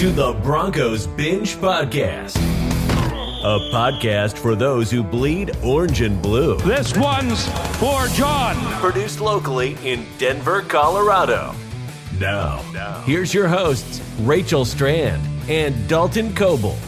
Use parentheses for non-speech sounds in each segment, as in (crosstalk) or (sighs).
to the Broncos Binge Podcast, a podcast for those who bleed orange and blue. This one's for John. Produced locally in Denver, Colorado. Now, here's your hosts, Rachel Strand and Dalton Coble.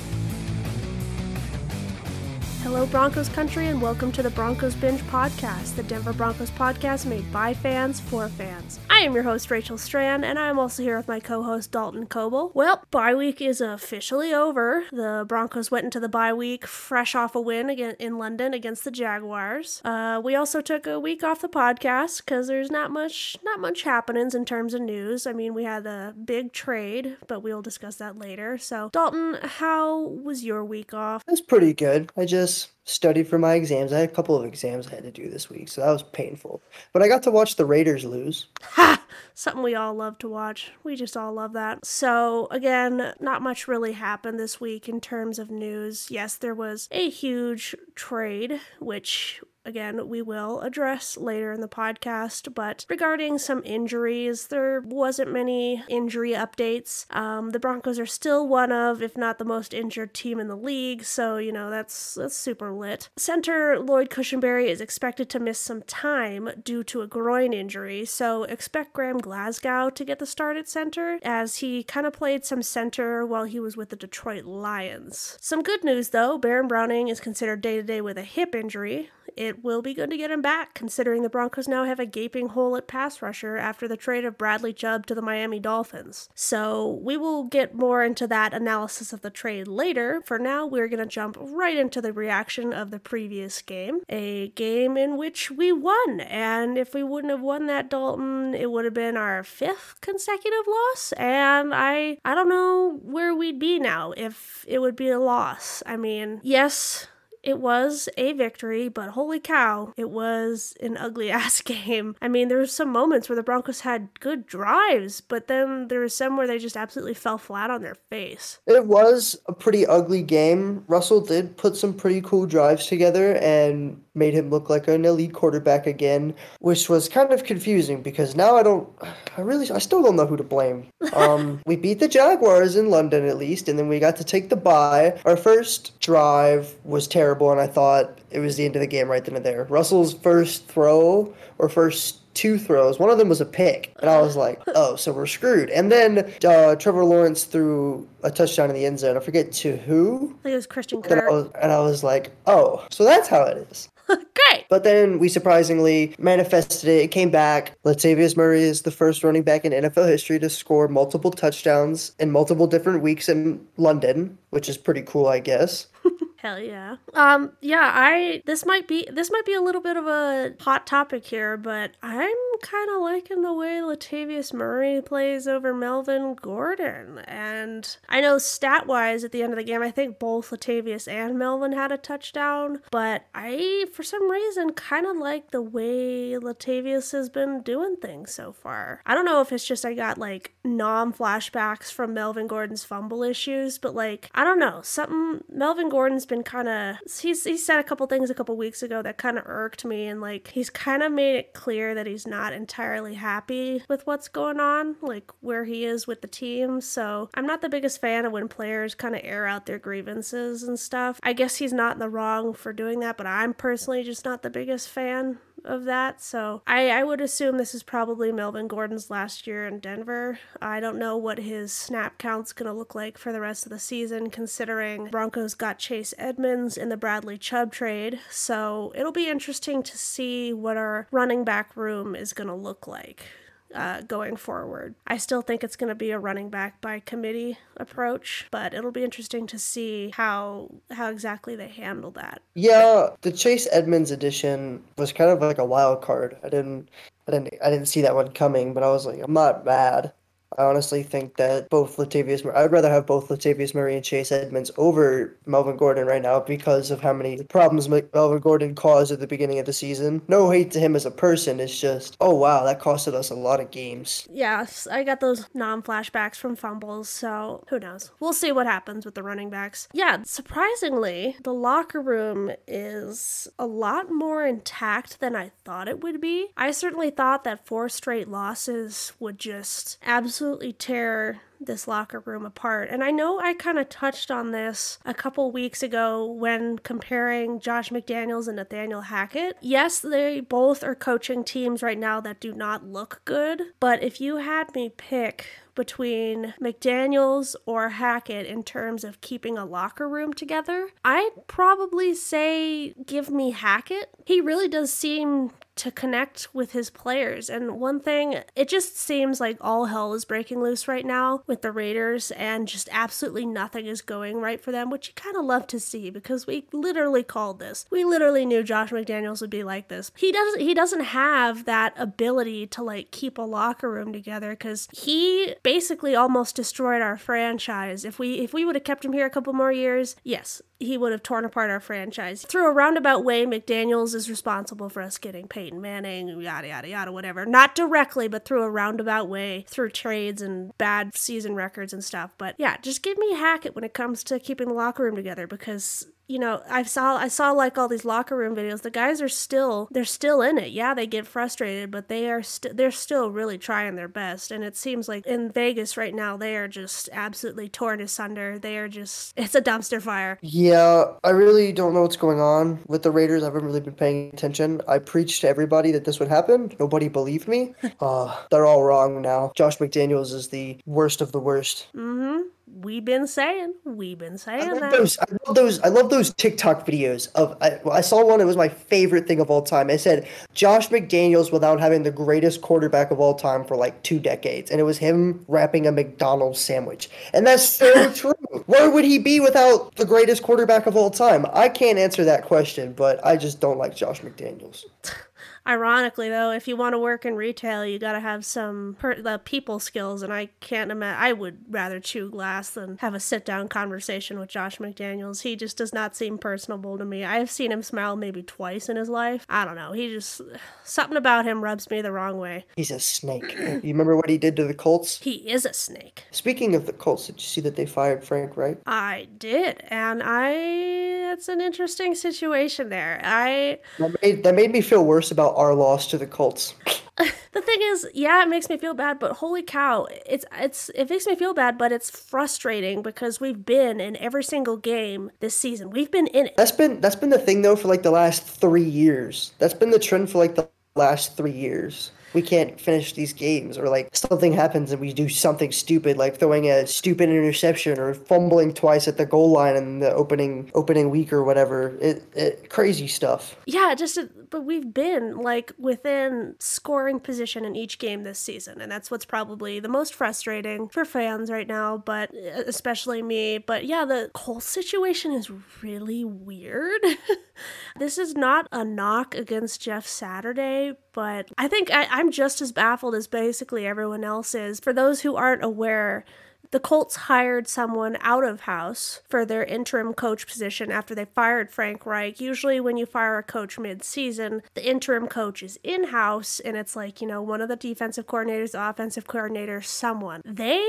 Broncos country, and welcome to the Broncos Binge Podcast, the Denver Broncos podcast made by fans for fans. I am your host, Rachel Strand, and I am also here with my co host, Dalton Coble. Well, bye week is officially over. The Broncos went into the bye week fresh off a win again in London against the Jaguars. Uh, we also took a week off the podcast because there's not much not much happenings in terms of news. I mean, we had a big trade, but we'll discuss that later. So, Dalton, how was your week off? It was pretty good. I just studied for my exams. I had a couple of exams I had to do this week, so that was painful. But I got to watch the Raiders lose. Ha! Something we all love to watch. We just all love that. So, again, not much really happened this week in terms of news. Yes, there was a huge trade, which again, we will address later in the podcast. But regarding some injuries, there wasn't many injury updates. Um, the Broncos are still one of, if not the most injured team in the league, so you know that's that's super lit. Center Lloyd Cushenberry is expected to miss some time due to a groin injury, so expect Graham Glasgow to get the start at center, as he kind of played some center while he was with the Detroit Lions. Some good news though, Baron Browning is considered day to day with a hip injury. It will be good to get him back, considering the Broncos now have a gaping hole at pass rusher after the trade of Bradley Chubb to the Miami Dolphins. So we will get more into that analysis of the trade later. For now, we're going to jump right into the reaction of the previous game, a game in which we won. And if we wouldn't have won that, Dalton, it would have been our fifth consecutive loss. And I, I don't know where we'd be now if it would be a loss. I mean, yes, it was a victory, but holy cow, it was an ugly (laughs) ass game. I mean, there were some moments where the Broncos had good drives, but then there was some where they just absolutely fell flat on their face. It was a pretty ugly game. Russell did put some pretty cool drives together and made him look like an elite quarterback again, which was kind of confusing because now I don't, I really, I still don't know who to blame. (laughs) Um, we beat the Jaguars in London at least, and then we got to take the bye. Our first drive was terrible, and I thought it was the end of the game right then and there. Russell's first throw or first two throws. One of them was a pick, and I was like, (laughs) "Oh, so we're screwed." And then uh, Trevor Lawrence threw a touchdown in the end zone. I forget to who. I think it was Christian And I Kirk. was, and I was like, "Oh, so that's how it is." (laughs) Great. But then we surprisingly manifested it. It came back. Latavius Murray is the first running back in NFL history to score multiple touchdowns in multiple different weeks in London, which is pretty cool, I guess. (laughs) Hell yeah. Um yeah, I this might be this might be a little bit of a hot topic here, but I'm kind of liking the way Latavius Murray plays over Melvin Gordon. And I know stat-wise at the end of the game, I think both Latavius and Melvin had a touchdown, but I for some reason kind of like the way Latavius has been doing things so far. I don't know if it's just I got like non-flashbacks from Melvin Gordon's fumble issues, but like I don't know, something Melvin Gordon's been kind of he's he said a couple things a couple weeks ago that kind of irked me and like he's kind of made it clear that he's not entirely happy with what's going on like where he is with the team. So i'm not the biggest fan of when players kind of air out their grievances and stuff. I guess he's not in the wrong for doing that but i'm personally just not the biggest fan of that. So I, I would assume this is probably Melvin Gordon's last year in Denver. I don't know what his snap count's going to look like for the rest of the season, considering Broncos got Chase Edmonds in the Bradley Chubb trade. So it'll be interesting to see what our running back room is going to look like uh, going forward. I still think it's going to be a running back by committee approach, but it'll be interesting to see how how exactly they handle that. Yeah, the Chase Edmonds edition was kind of like a wild card. I didn't I didn't I didn't see that one coming, but I was like, I'm not mad. I honestly think that both Latavius, I'd rather have both Latavius Murray and Chase Edmonds over Melvin Gordon right now because of how many problems Melvin Gordon caused at the beginning of the season. No hate to him as a person. It's just, oh wow, that costed us a lot of games. Yes, I got those non-flashbacks from fumbles, so who knows? We'll see what happens with the running backs. Yeah, surprisingly, the locker room is a lot more intact than I thought it would be. I certainly thought that four straight losses would just absolutely absolutely tear this locker room apart. And I know I kind of touched on this a couple weeks ago when comparing Josh McDaniels and Nathaniel Hackett. Yes, they both are coaching teams right now that do not look good, but if you had me pick between McDaniels or Hackett in terms of keeping a locker room together, I'd probably say give me Hackett. He really does seem to connect with his players. And one thing, it just seems like all hell is breaking loose right now with the Raiders and just absolutely nothing is going right for them, which you kind of love to see because we literally called this. We literally knew Josh McDaniels would be like this. He doesn't he doesn't have that ability to like keep a locker room together cuz he basically almost destroyed our franchise. If we if we would have kept him here a couple more years, yes, he would have torn apart our franchise. Through a roundabout way, McDaniels is responsible for us getting Peyton Manning, yada, yada, yada, whatever. Not directly, but through a roundabout way, through trades and bad season records and stuff. But yeah, just give me Hackett when it comes to keeping the locker room together because you know, I saw I saw like all these locker room videos. The guys are still they're still in it. Yeah, they get frustrated, but they are still they're still really trying their best. And it seems like in Vegas right now they are just absolutely torn asunder. They are just it's a dumpster fire. Yeah, I really don't know what's going on with the Raiders. I haven't really been paying attention. I preached to everybody that this would happen. Nobody believed me. (laughs) uh, they're all wrong now. Josh McDaniels is the worst of the worst. Mm-hmm we've been saying, we've been saying I love that. Those, I love those. I love those TikTok videos of. I, I saw one. It was my favorite thing of all time. It said Josh McDaniels without having the greatest quarterback of all time for like two decades, and it was him wrapping a McDonald's sandwich. And that's so (laughs) true. Where would he be without the greatest quarterback of all time? I can't answer that question, but I just don't like Josh McDaniels. (laughs) Ironically, though, if you want to work in retail, you got to have some per- the people skills, and I can't imagine. I would rather chew glass than have a sit down conversation with Josh McDaniels. He just does not seem personable to me. I've seen him smile maybe twice in his life. I don't know. He just something about him rubs me the wrong way. He's a snake. (clears throat) you remember what he did to the Colts? He is a snake. Speaking of the Colts, did you see that they fired Frank Reich? I did, and I it's an interesting situation there. I that made, that made me feel worse about our loss to the Colts. (laughs) the thing is, yeah, it makes me feel bad, but holy cow, it's it's it makes me feel bad, but it's frustrating because we've been in every single game this season. We've been in it. That's been that's been the thing though for like the last 3 years. That's been the trend for like the last 3 years. we can't finish these games or like something happens and we do something stupid like throwing a stupid interception or fumbling twice at the goal line in the opening opening week or whatever. It, it crazy stuff. Yeah, just but we've been like within scoring position in each game this season, and that's what's probably the most frustrating for fans right now, but especially me. But yeah, the Cole situation is really weird. (laughs) this is not a knock against Jeff Saturday, but I think I, I'm just as baffled as basically everyone else is. For those who aren't aware, the Colts hired someone out of house for their interim coach position after they fired Frank Reich. Usually, when you fire a coach mid season, the interim coach is in house and it's like, you know, one of the defensive coordinators, offensive coordinator, someone. They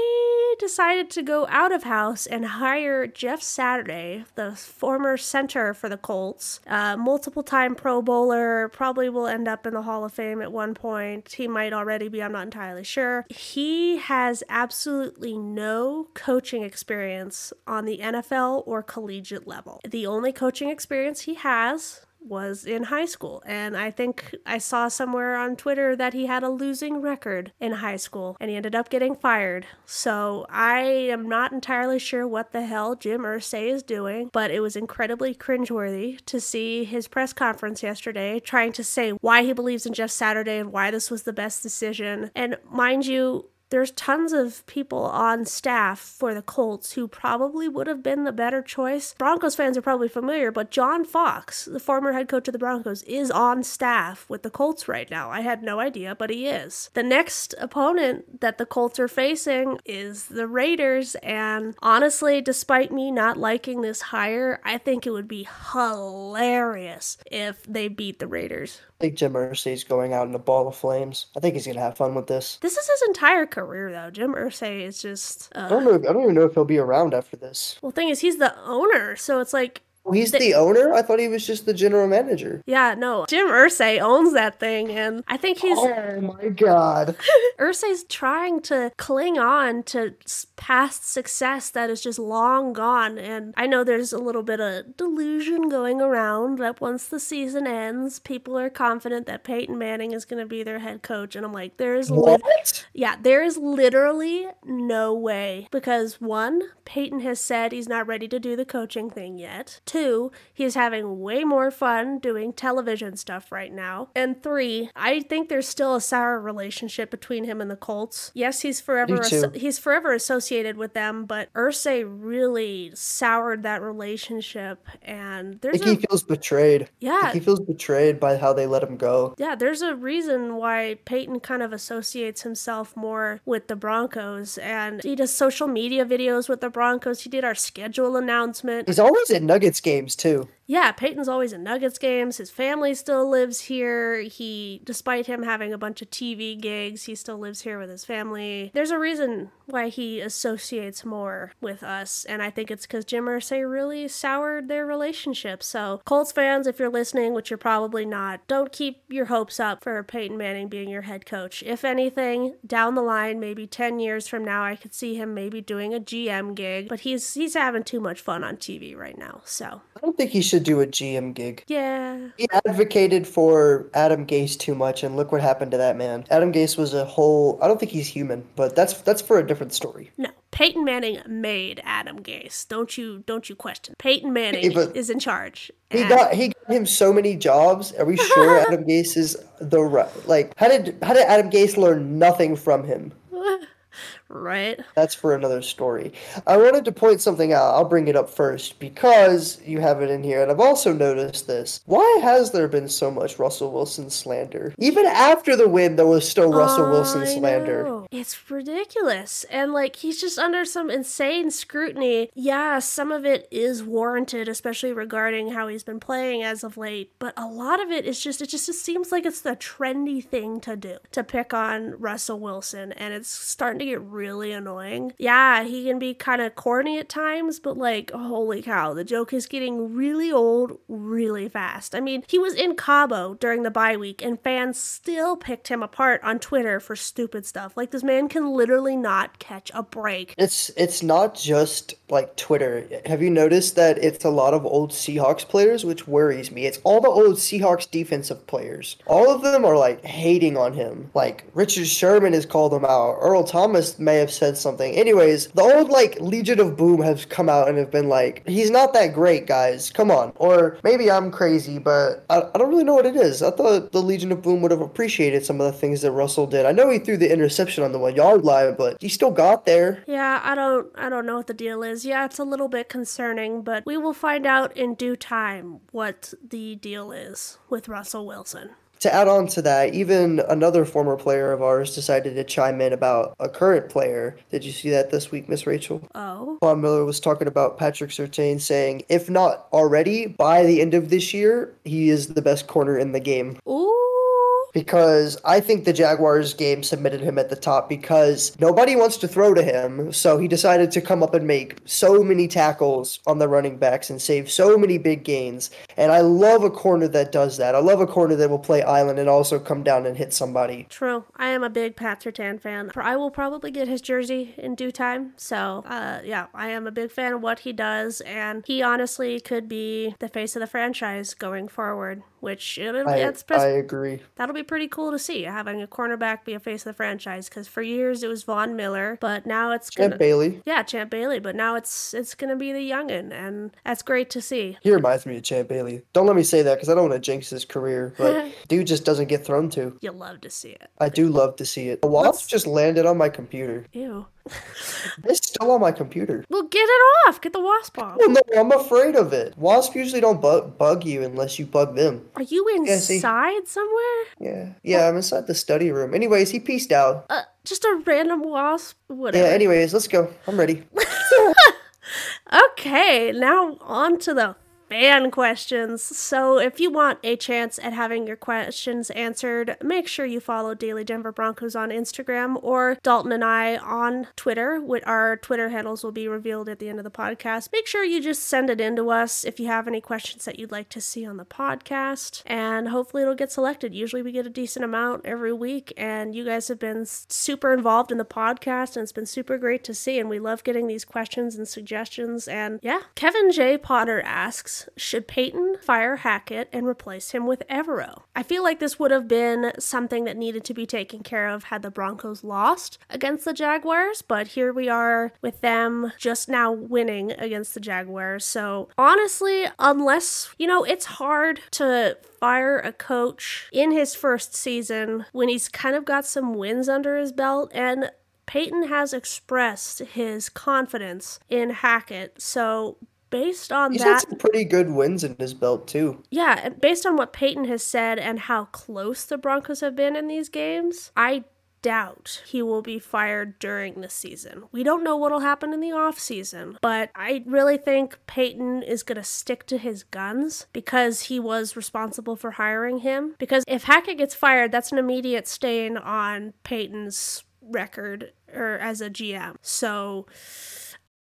decided to go out of house and hire Jeff Saturday, the former center for the Colts, uh, multiple time Pro Bowler, probably will end up in the Hall of Fame at one point. He might already be, I'm not entirely sure. He has absolutely no no coaching experience on the NFL or collegiate level. The only coaching experience he has was in high school. And I think I saw somewhere on Twitter that he had a losing record in high school and he ended up getting fired. So I am not entirely sure what the hell Jim Irsay is doing, but it was incredibly cringeworthy to see his press conference yesterday trying to say why he believes in Jeff Saturday and why this was the best decision. And mind you, there's tons of people on staff for the Colts who probably would have been the better choice. Broncos fans are probably familiar, but John Fox, the former head coach of the Broncos, is on staff with the Colts right now. I had no idea, but he is. The next opponent that the Colts are facing is the Raiders, and honestly, despite me not liking this hire, I think it would be hilarious if they beat the Raiders. I think Jim Irsay's going out in a ball of flames. I think he's gonna have fun with this. This is his entire career, though. Jim Irsay is just. Uh, I don't know. If, I don't even know if he'll be around after this. Well, thing is, he's the owner, so it's like He's the, the, owner? I thought he was just the general manager. Yeah, no. Jim Irsay owns that thing, and I think he's. Oh my god. (laughs) Irsay's trying to cling on to past success that is just long gone, and I know there's a little bit of delusion going around that once the season ends, people are confident that Peyton Manning is going to be their head coach, and I'm like, there's. What? Li- yeah, there is literally no way. Because one, Peyton has said he's not ready to do the coaching thing yet. Two, he's having way more fun doing television stuff right now. And three, I think there's still a sour relationship between him and the Colts. Yes, he's forever aso- he's forever associated with them, but Irsay really soured that relationship and there's a, he feels betrayed. Yeah. he feels betrayed by how they let him go. Yeah, there's a reason why Peyton kind of associates himself more with the Broncos and he does social media videos with the Broncos. He did our schedule announcement. He's always at Nuggets games too. Yeah, Peyton's always in Nuggets games. His family still lives here. He, despite him having a bunch of TV gigs, he still lives here with his family. There's a reason why he associates more with us, and I think it's because Jim Irsay really soured their relationship. So, Colts fans, if you're listening, which you're probably not, don't keep your hopes up for Peyton Manning being your head coach. If anything, down the line, maybe 10 years from now, I could see him maybe doing a GM gig, but he's he's having too much fun on TV right now. So, I don't think he should should do a GM gig. Yeah. He advocated for Adam Gase too much, and look what happened to that man. Adam Gase was a whole. I don't think he's human, but that's that's for a different story. No, Peyton Manning made Adam Gase. Don't you don't you question? Peyton Manning hey, is in charge. He got he got him so many jobs. Are we sure (laughs) Adam Gase is the right? Like, how did how did Adam Gase learn nothing from him? (laughs) Right. That's for another story. I wanted to point something out. I'll bring it up first because you have it in here, and I've also noticed this. Why has there been so much Russell Wilson slander? Even after the win, there was still Russell Wilson slander. Know. It's ridiculous. And like, he's just under some insane scrutiny. Yeah, some of it is warranted, especially regarding how he's been playing as of late, but a lot of it is just, it just it seems like it's the trendy thing to do to pick on Russell Wilson, and it's starting to get really annoying. Yeah, he can be kind of corny at times, but like, holy cow, the joke is getting really old really fast. I mean, he was in Cabo during the bye week, and fans still picked him apart on Twitter for stupid stuff, like this This man can literally not catch a break. It's it's not just like Twitter. Have you noticed that it's a lot of old Seahawks players, which worries me. It's all the old Seahawks defensive players. All of them are like hating on him. Like Richard Sherman has called him out. Earl Thomas may have said something. Anyways, the old like Legion of Boom have come out and have been like, he's not that great, guys. Come on. Or maybe I'm crazy, but I, I don't really know what it is. I thought the Legion of Boom would have appreciated some of the things that Russell did. I know he threw the interception on the one yard line, but he still got there. Yeah, I don't I don't know what the deal is. Yeah, it's a little bit concerning, but we will find out in due time what the deal is with Russell Wilson. To add on to that, even another former player of ours decided to chime in about a current player. Did you see that this week, Miss Rachel? Oh. Von Miller was talking about Patrick Surtain saying, if not already, by the end of this year, he is the best corner in the game. Ooh because I think the Jaguars game submitted him at the top because nobody wants to throw to him. So he decided to come up and make so many tackles on the running backs and save so many big gains. And I love a corner that does that. I love a corner that will play island and also come down and hit somebody. True. I am a big Pat Surtain fan. I will probably get his jersey in due time. So, uh, yeah, I am a big fan of what he does. And he honestly could be the face of the franchise going forward which it, I, it's I agree. That'll be pretty cool to see having a cornerback be a face of the franchise because for years it was Von Miller, but now it's Champ gonna, Bailey. Yeah, Champ Bailey, but now it's it's gonna be the youngin, and that's great to see. He reminds me of Champ Bailey. Don't let me say that because I don't want to jinx his career, but (laughs) dude just doesn't get thrown to. You love to see it. I do love to see it. A wasp just landed on my computer. Ew. (laughs) it's still on my computer. Well, get it off. Get the wasp off. Well, no, I'm afraid of it. Wasps usually don't bug, bug you unless you bug them. Are you inside yeah, somewhere? Yeah. Yeah, I'm inside the study room. Anyways, he pieced out. Uh, just a random wasp? Whatever. Yeah, anyways, let's go. I'm ready. (laughs) okay, now on to the fan questions. So, if you want a chance at having your questions answered, make sure you follow Daily Denver Broncos on Instagram or Dalton and I on Twitter. Our Twitter handles will be revealed at the end of the podcast. Make sure you just send it in to us if you have any questions that you'd like to see on the podcast, and hopefully it'll get selected. Usually we get a decent amount every week, and you guys have been super involved in the podcast, and it's been super great to see. And we love getting these questions and suggestions. And yeah, Kevin J. Potter asks, should Paton fire Hackett and replace him with Evero? I feel like this would have been something that needed to be taken care of had the Broncos lost against the Jaguars, but here we are with them just now winning against the Jaguars. So honestly, unless, you know, it's hard to fire a coach in his first season when he's kind of got some wins under his belt and Paton has expressed his confidence in Hackett. So based on He's that, had some pretty good wins in his belt too. Yeah, and based on what Paton has said and how close the Broncos have been in these games, I doubt he will be fired during the season. We don't know what'll happen in the off season, but I really think Paton is going to stick to his guns because he was responsible for hiring him. Because if Hackett gets fired, that's an immediate stain on Paton's record or as a GM. So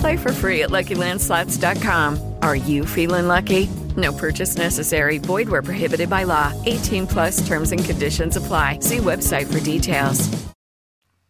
Play for free at LuckyLandSlots.com. Are you feeling lucky? No purchase necessary. Void where prohibited by law. 18 plus terms and conditions apply. See website for details.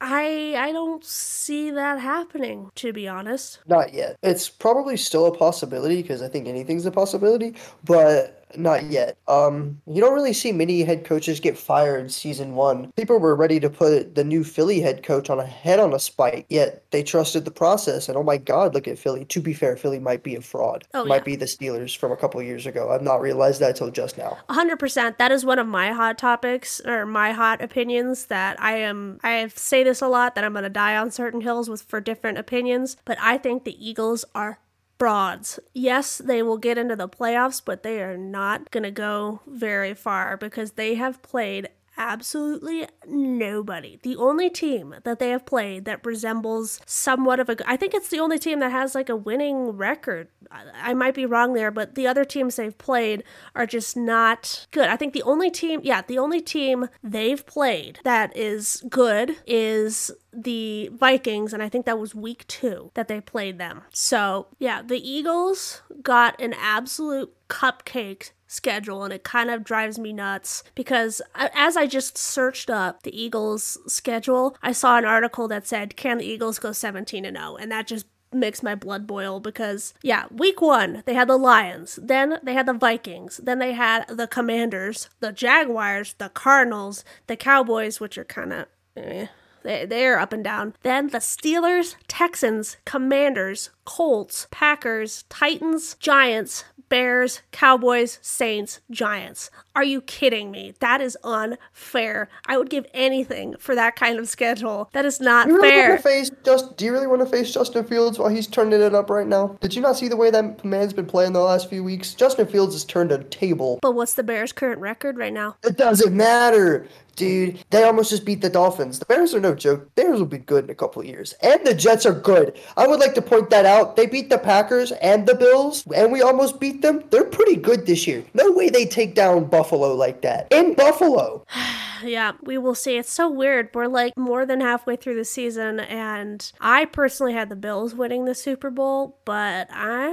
I I don't see that happening, to be honest. Not yet. It's probably still a possibility because I think anything's a possibility, but Not yet. Um, you don't really see many head coaches get fired season one. People were ready to put the new Philly head coach on a head on a spike, yet they trusted the process. And oh my God, look at Philly. To be fair, Philly might be a fraud. Oh, might yeah. be the Steelers from a couple years ago. I've not realized that till just now. 100% that is one of my hot topics or my hot opinions that i am i say this a lot that i'm going to die on certain hills with for different opinions but i think the eagles are frauds. Yes they will get into the playoffs but they are not going to go very far because they have played absolutely nobody. The only team that they have played that resembles somewhat of a I think it's the only team that has like a winning record. I, I might be wrong there, but the other teams they've played are just not good. I think the only team, yeah, the only team they've played that is good is the Vikings, and I think that was week two that they played them. So, yeah, the Eagles got an absolute cupcake schedule and it kind of drives me nuts because as I just searched up the Eagles schedule, I saw an article that said can the Eagles go 17 and 0 and that just makes my blood boil because yeah, week 1 they had the Lions, then they had the Vikings, then they had the Commanders, the Jaguars, the Cardinals, the Cowboys which are kind of eh. They, they're up and down. Then the Steelers, Texans, Commanders, Colts, Packers, Titans, Giants, Bears, Cowboys, Saints, Giants. Are you kidding me? That is unfair. I would give anything for that kind of schedule. That is not You really fair. want to face just? Do you really want to face Justin Fields while he's turning it up right now? Did you not see the way that man's been playing the last few weeks? Justin Fields has turned a table. But what's the Bears' current record right now? It doesn't matter, dude. They almost just beat the Dolphins. The Bears are no joke. Bears will be good in a couple of years, and the Jets are good. I would like to point that out. They beat the Packers and the Bills, and we almost beat them. They're pretty good this year. No way they take down Buffalo like that in Buffalo. (sighs) yeah, we will see. It's so weird. We're like more than halfway through the season, and I personally had the Bills winning the Super Bowl, but I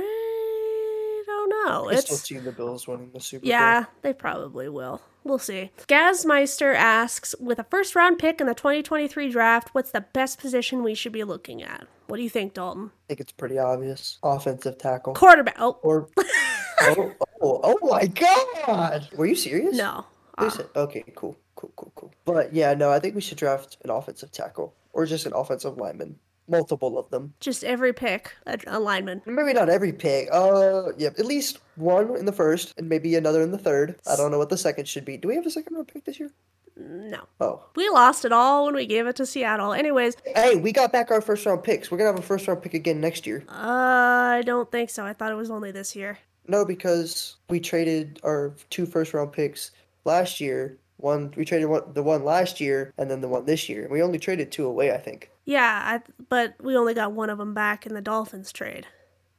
don't know. I still It's see the Bills winning the Super yeah, Bowl. Yeah, they probably will. We'll see. Gazmeister asks, with a first round pick in the 2023 draft, what's the best position we should be looking at? What do you think, Dalton? I think it's pretty obvious. Offensive tackle. Quarterback. Oh, Or (laughs) oh, oh, oh my god. Were you serious? no. Said- okay, cool, cool, cool, cool. But yeah, no, I think we should draft an offensive tackle or just an offensive lineman. Multiple of them. Just every pick, a, a lineman. Maybe not every pick. Uh, yeah, at least one in the first and maybe another in the third. I don't know what the second should be. Do we have a second round pick this year? No. Oh. We lost it all when we gave it to Seattle. Anyways, Hey, we got back our first round picks. We're gonna have a first round pick again next year. uh, I don't think so. I thought it was only this year. No, because we traded our two first round picks last year. One we traded one the one last year and then the one this year. We only traded two away, I think. Yeah, I, but we only got one of them back in the Dolphins trade.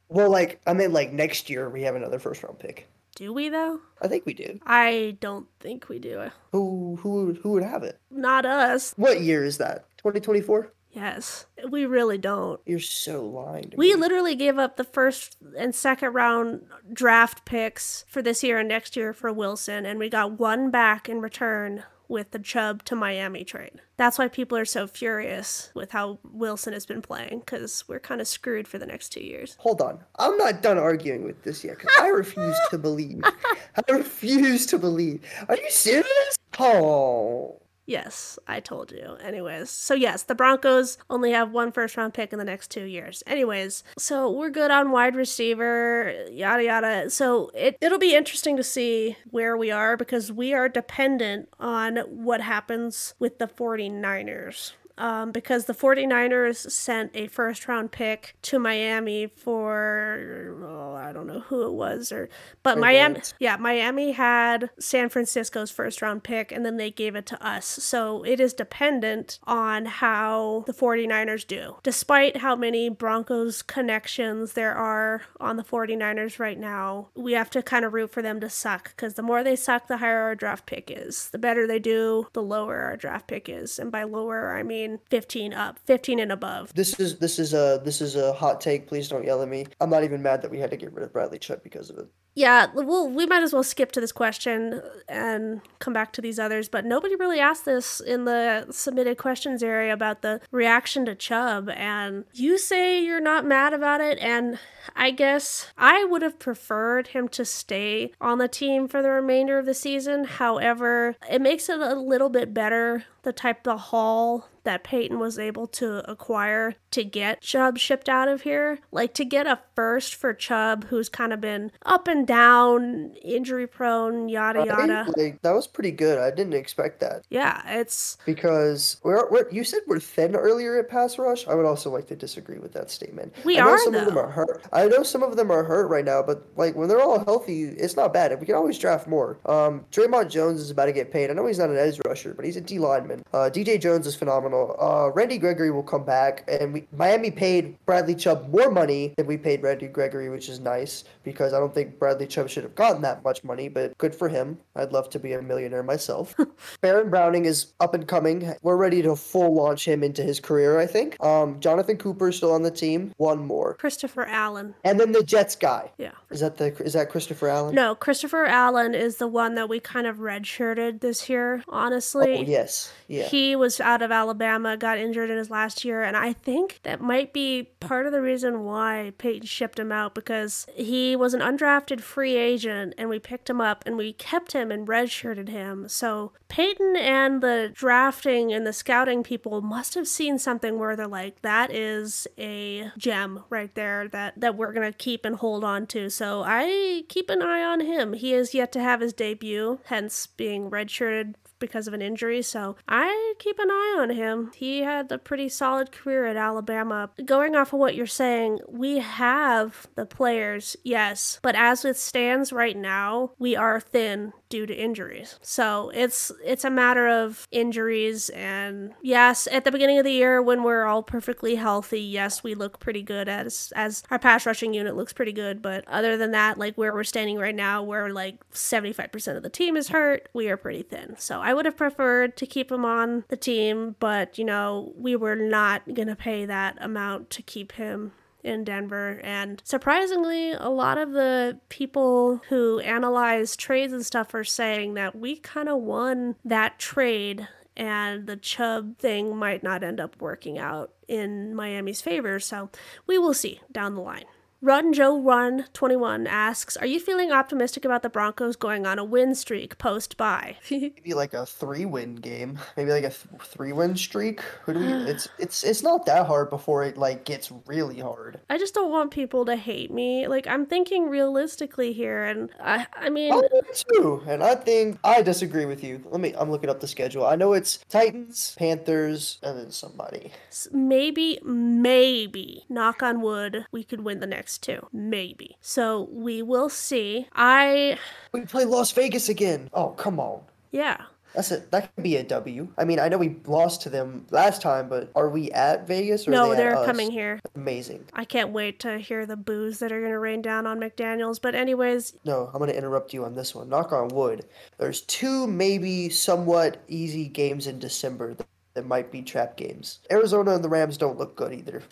Well, like I mean, like next year we have another first round pick. Do we though? I think we do. I don't think we do. Who who who would have it? Not us. What year is that? 2024? Yes, we really don't. You're so lying. We me. literally gave up the first and second round draft picks for this year and next year for Wilson, and we got one back in return with the Chubb to Miami trade. That's why people are so furious with how Wilson has been playing, because we're kind of screwed for the next two years. Hold on. I'm not done arguing with this yet because I refuse to believe. (laughs) I refuse to believe. Are you serious? Oh. Yes, I told you. Anyways, so yes, the Broncos only have one first round pick in the next two years. Anyways, so we're good on wide receiver, yada yada. So it, it'll be interesting to see where we are because we are dependent on what happens with the 49ers. Um, because the 49ers sent a first round pick to Miami for oh, I don't know who it was or but Miami yeah, Miami had San Francisco's first round pick and then they gave it to us. So it is dependent on how the 49ers do. Despite how many Broncos connections there are on the 49ers right now, we have to kind of root for them to suck because the more they suck, the higher our draft pick is. The better they do, the lower our draft pick is. And by lower, I mean 15 up, 15 and above. This is this is a this is a hot take. Please don't yell at me. I'm not even mad that we had to get rid of Bradley Chubb because of it. Yeah, well, we might as well skip to this question and come back to these others, but nobody really asked this in the submitted questions area about the reaction to Chubb, and you say you're not mad about it, and I guess I would have preferred him to stay on the team for the remainder of the season. However, it makes it a little bit better the type of haul that Paton was able to acquire to get Chubb shipped out of here. Like to get a first for Chubb, who's kind of been up and down, injury prone, yada yada. Like, that was pretty good. I didn't expect that. Yeah, it's because we're, we're you said we're thin earlier at pass rush. I would also like to disagree with that statement. We I know are some though. of them are hurt. I know some of them are hurt right now, but like when they're all healthy, it's not bad. We can always draft more. Um, Dre'Mont Jones is about to get paid. I know he's not an edge rusher, but he's a D lineman. Uh, DJ Jones is phenomenal. Uh, Randy Gregory will come back, and we Miami paid Bradley Chubb more money than we paid Randy Gregory, which is nice because I don't think Bradley Chubb should have gotten that much money, but good for him. I'd love to be a millionaire myself. (laughs) Baron Browning is up and coming. We're ready to full launch him into his career, I think. Um, Jonathan Cooper is still on the team. One more. Christopher Allen. And then the Jets guy. Yeah. Is that the is that Christopher Allen? No, Christopher Allen is the one that we kind of redshirted this year, honestly. Oh, yes. Yeah. He was out of Alabama, got injured in his last year, and I think that might be part of the reason why Paton shipped him out because he was an undrafted free agent and we picked him up and we kept him and redshirted him. So Paton and the drafting and the scouting people must have seen something where they're like, that is a gem right there that, that we're going to keep and hold on to. So I keep an eye on him. He is yet to have his debut, hence being redshirted because of an injury, so I keep an eye on him. He had a pretty solid career at Alabama. Going off of what you're saying, we have the players, yes, but as it stands right now, we are thin due to injuries. So it's it's a matter of injuries and yes, at the beginning of the year when we're all perfectly healthy, yes, we look pretty good as as our pass rushing unit looks pretty good, but other than that, like where we're standing right now, where like 75% of the team is hurt, we are pretty thin. So I would have preferred to keep him on the team, but you know, we were not going to pay that amount to keep him in Denver. And surprisingly, a lot of the people who analyze trades and stuff are saying that we kind of won that trade and the Chubb thing might not end up working out in Miami's favor. So we will see down the line. Run Joe Run 21 asks, Are you feeling optimistic about the Broncos going on a win streak post bye? (laughs) Maybe like a three win game. Maybe like a th- three win streak. Who do we (sighs) it's it's it's not that hard before it like gets really hard. I just don't want people to hate me. Like I'm thinking realistically here and I I mean Oh, me too. And I think I disagree with you. Let me I'm looking up the schedule. I know it's Titans, Panthers, and then somebody. maybe maybe knock on wood we could win the next two. Maybe. So we will see. I We play Las Vegas again. Oh, come on. yeah. That's it. That could be a W. I mean, I know we lost to them last time, but are we at Vegas or No, are they us? coming here. Amazing. I can't wait to hear the boos that are going to rain down on McDaniels. But, anyways, No, I'm going to interrupt you on this one. Knock on wood. There's two maybe somewhat easy games in December that, that might be trap games. Arizona and the Rams don't look good either.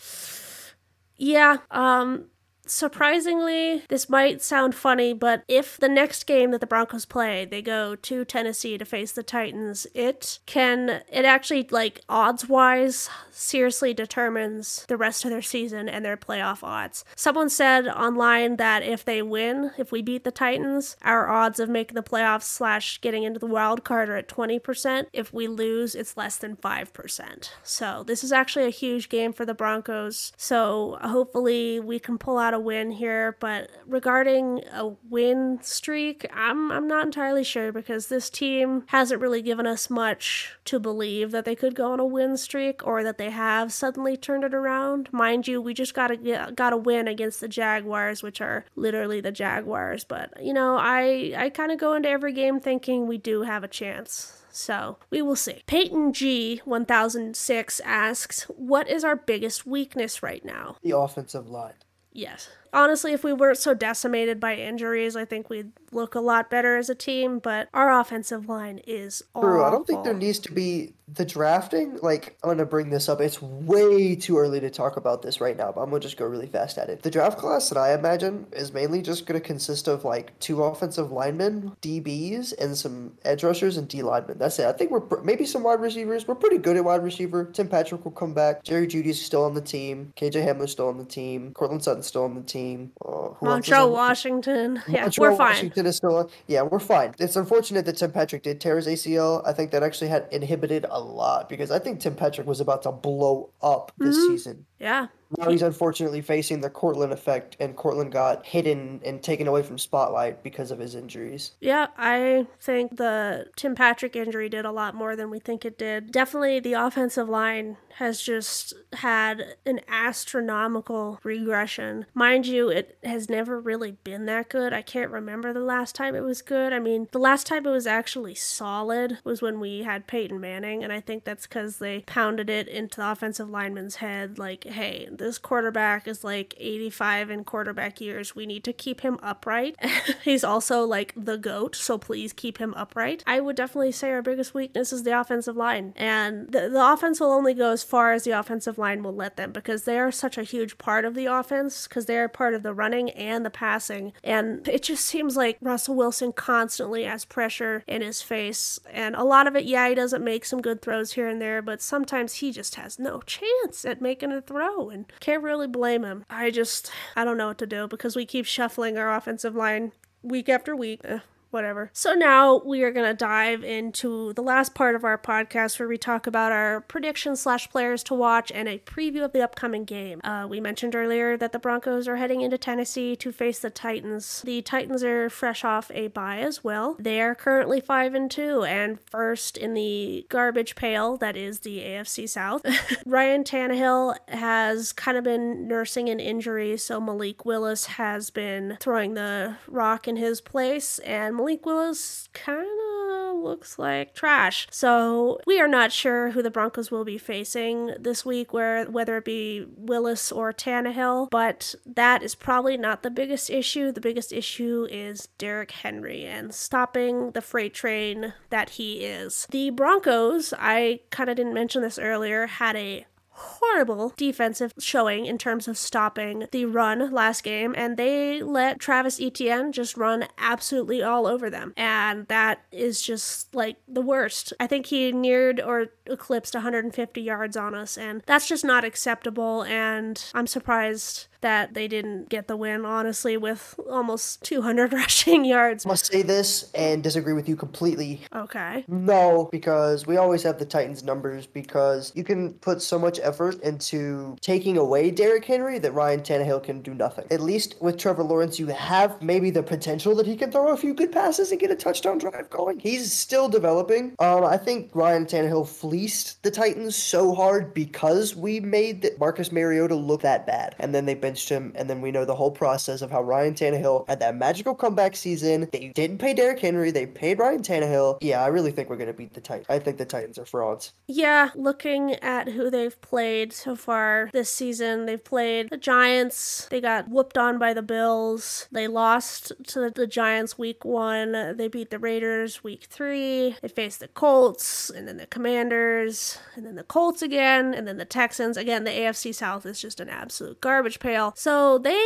yeah, um, surprisingly, this might sound funny, but if the next game that the Broncos play, they go to Tennessee to face the Titans, it can, it actually, like, odds wise, seriously determines the rest of their season and their playoff odds. Someone said online that if they win, if we beat the Titans, our odds of making the playoffs slash getting into the wild card are at 20%. If we lose, it's less than 5%. So this is actually a huge game for the Broncos. So hopefully we can pull out a win here. But regarding a win streak, I'm, I'm not entirely sure because this team hasn't really given us much to believe that they could go on a win streak or that they have suddenly turned it around. Mind you, we just got to got a win against the Jaguars, which are literally the Jaguars. But you know, I I kind of go into every game thinking we do have a chance. So we will see. Peyton G 1006 asks, What is our biggest weakness right now? The offensive line. Yes. honestly, if we weren't so decimated by injuries, I think we'd look a lot better as a team. But our offensive line is True. I don't think there needs to be the drafting. Like, I'm going to bring this up. It's way too early to talk about this right now, but I'm going to just go really fast at it. The draft class that I imagine is mainly just going to consist of like two offensive linemen, DBs, and some edge rushers and D linemen. That's it. I think we're pr- maybe some wide receivers. We're pretty good at wide receiver. Tim Patrick will come back. Jerry Jeudy's still on the team. KJ Hamler's still on the team. Courtland Sutton's still on the team. Uh, who else is on the- Washington. (laughs) Yeah, we're fine. Washington is still on. Yeah, we're fine. It's unfortunate that Tim Patrick did tear his ACL. I think that actually had inhibited a lot because I think Tim Patrick was about to blow up this Mhm. season. Yeah. Now he's unfortunately facing the Courtland effect, and Courtland got hidden and taken away from spotlight because of his injuries. Yeah, I think the Tim Patrick injury did a lot more than we think it did. Definitely the offensive line has just had an astronomical regression. Mind you, it has never really been that good. I can't remember the last time it was good. I mean, the last time it was actually solid was when we had Peyton Manning, and I think that's because they pounded it into the offensive lineman's head like, hey, this quarterback is like 85 in quarterback years. We need to keep him upright. (laughs) He's also like the GOAT, so please keep him upright. I would definitely say our biggest weakness is the offensive line. And the, the offense will only go as far as the offensive line will let them because they are such a huge part of the offense because they are part of the running and the passing. And it just seems like Russell Wilson constantly has pressure in his face. And a lot of it, yeah, he doesn't make some good throws here and there, but sometimes he just has no chance at making a throw and can't really blame him. I just, I don't know what to do because we keep shuffling our offensive line week after week. Eh, whatever. So now we are going to dive into the last part of our podcast where we talk about our predictions slash players to watch and a preview of the upcoming game. Uh, we mentioned earlier that the Broncos are heading into Tennessee to face the Titans. The Titans are fresh off a bye as well. They are currently five and two and first in the garbage pail that is the AFC South. (laughs) Ryan Tannehill has kind of been nursing an injury, so Malik Willis has been throwing the rock in his place, and Malik Willis kind of looks like trash. So we are not sure who the Broncos will be facing this week, where whether it be Willis or Tannehill, but that is probably not the biggest issue. The biggest issue is Derrick Henry and stopping the freight train that he is. The Broncos, I kind of didn't mention this earlier, had a horrible defensive showing in terms of stopping the run last game, and they let Travis Etienne just run absolutely all over them. And that is just like the worst. I think he neared or eclipsed 150 yards on us, and that's just not acceptable. And I'm surprised that they didn't get the win, honestly, with almost 200 (laughs) rushing yards. Must say this and disagree with you completely. Okay. No, because we always have the Titans numbers because you can put so much effort into taking away Derrick Henry that Ryan Tannehill can do nothing. At least with Trevor Lawrence, you have maybe the potential that he can throw a few good passes and get a touchdown drive going. He's still developing. Um, I think Ryan Tannehill fleeced the Titans so hard because we made that Marcus Mariota look that bad, and then they benched him, and then we know the whole process of how Ryan Tannehill had that magical comeback season. They didn't pay Derrick Henry, they paid Ryan Tannehill. Yeah, I really think we're gonna beat the Titans. I think the Titans are frauds. Yeah, looking at who they've played so far this season, they've played the Giants. They got whooped on by the Bills. They lost to the Giants week one. They beat the Raiders week three. They faced the Colts and then the Commanders and then the Colts again and then the Texans. Again, the AFC South is just an absolute garbage pail. So they,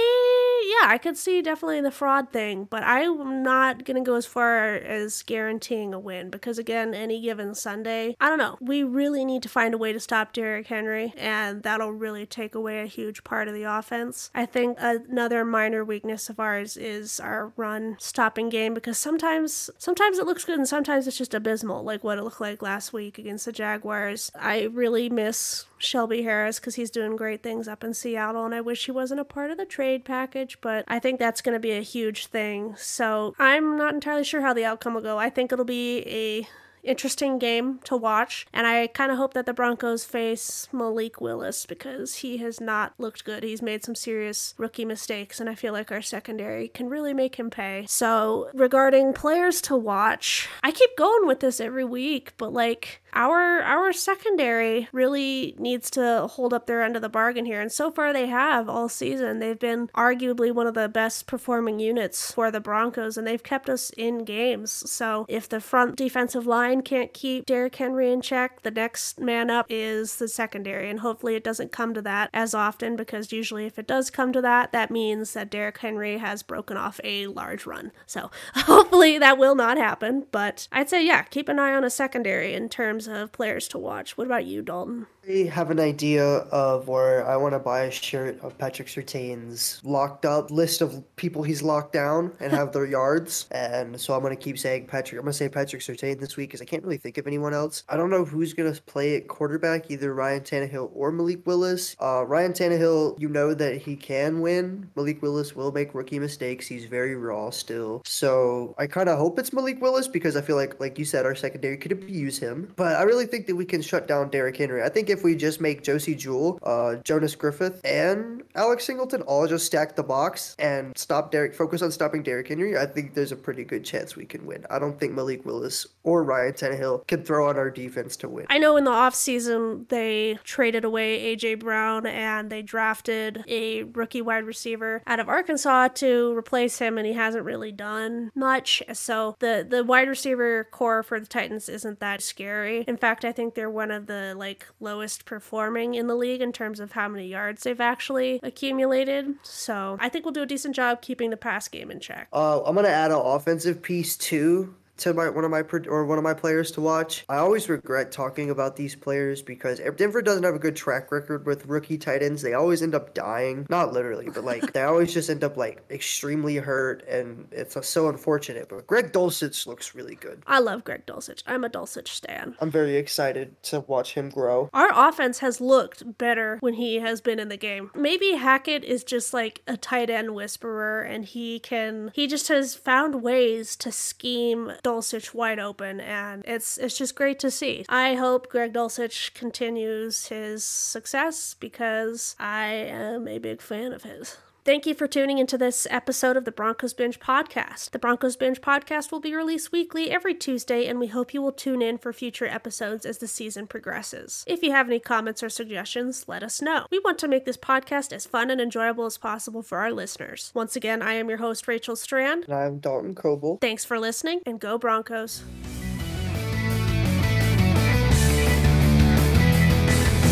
yeah, I could see definitely the fraud thing, but I'm not going to go as far as guaranteeing a win because, again, any given Sunday, I don't know. We really need to find a way to stop Derrick Henry, and that'll really take away a huge part of the offense. I think another minor weakness of ours is our run stopping game because sometimes sometimes it looks good and sometimes it's just abysmal, like what it looked like last week against the Jaguars. I really miss Shelby Harris because he's doing great things up in Seattle, and I wish he wasn't a part of the trade package, but I think that's going to be a huge thing. So I'm not entirely sure how the outcome will go. I think it'll be a interesting game to watch. And I kind of hope that the Broncos face Malik Willis because he has not looked good. He's made some serious rookie mistakes, and I feel like our secondary can really make him pay. So, regarding players to watch, I keep going with this every week, but like, our our secondary really needs to hold up their end of the bargain here. And so far they have all season. They've been arguably one of the best performing units for the Broncos and they've kept us in games. So if the front defensive line can't keep Derrick Henry in check, the next man up is the secondary. And hopefully it doesn't come to that as often because usually if it does come to that, that means that Derrick Henry has broken off a large run. So (laughs) hopefully that will not happen. But I'd say, yeah, keep an eye on a secondary in terms of players to watch. What about you, Dalton? I have an idea of where I want to buy a shirt of Patrick Surtain's locked up list of people he's locked down and have their (laughs) yards. And so I'm going to keep saying Patrick. I'm going to say Patrick Surtain this week because I can't really think of anyone else. I don't know who's going to play at quarterback, either Ryan Tannehill or Malik Willis. Uh, Ryan Tannehill, you know that he can win. Malik Willis will make rookie mistakes. He's very raw still. So I kind of hope it's Malik Willis because I feel like, like you said, our secondary could abuse him. But I really think that we can shut down Derrick Henry. I think if we just make Josey Jewell, uh, Jonas Griffith, and Alex Singleton all just stack the box and stop Derrick, focus on stopping Derrick Henry, I think there's a pretty good chance we can win. I don't think Malik Willis or Ryan Tannehill can throw on our defense to win. I know in the offseason they traded away AJ Brown and they drafted a rookie wide receiver out of Arkansas to replace him and he hasn't really done much. So the the wide receiver corps for the Titans isn't that scary. In fact, I think they're one of the like lowest performing in the league in terms of how many yards they've actually accumulated. So I think we'll do a decent job keeping the pass game in check. Uh, I'm gonna add an offensive piece too to my one of my or one of my players to watch. I always regret talking about these players because Denver doesn't have a good track record with rookie tight ends. They always end up dying, not literally, but like they always just end up like extremely hurt, and it's so unfortunate. But Greg Dulcich looks really good. I love Greg Dulcich. I'm a Dulcich stan. I'm very excited to watch him grow. Our offense has looked better when he has been in the game. Maybe Hackett is just like a tight end whisperer, and he can he just has found ways to scheme. Dulcich wide open, and it's it's just great to see. I hope Greg Dulcich continues his success because I am a big fan of his. Thank you for tuning into this episode of the Broncos Binge podcast. The Broncos Binge podcast will be released weekly every Tuesday, and we hope you will tune in for future episodes as the season progresses. If you have any comments or suggestions, let us know. We want to make this podcast as fun and enjoyable as possible for our listeners. Once again, I am your host, Rachel Strand. And I'm Dalton Coble. Thanks for listening, and go Broncos.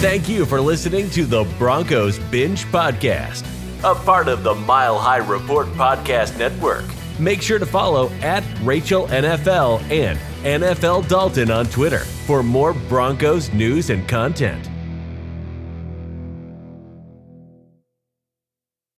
Thank you for listening to the Broncos Binge Podcast, a part of the Mile High Report Podcast Network. Make sure to follow at Rachel NFL and NFL Dalton on Twitter for more Broncos news and content.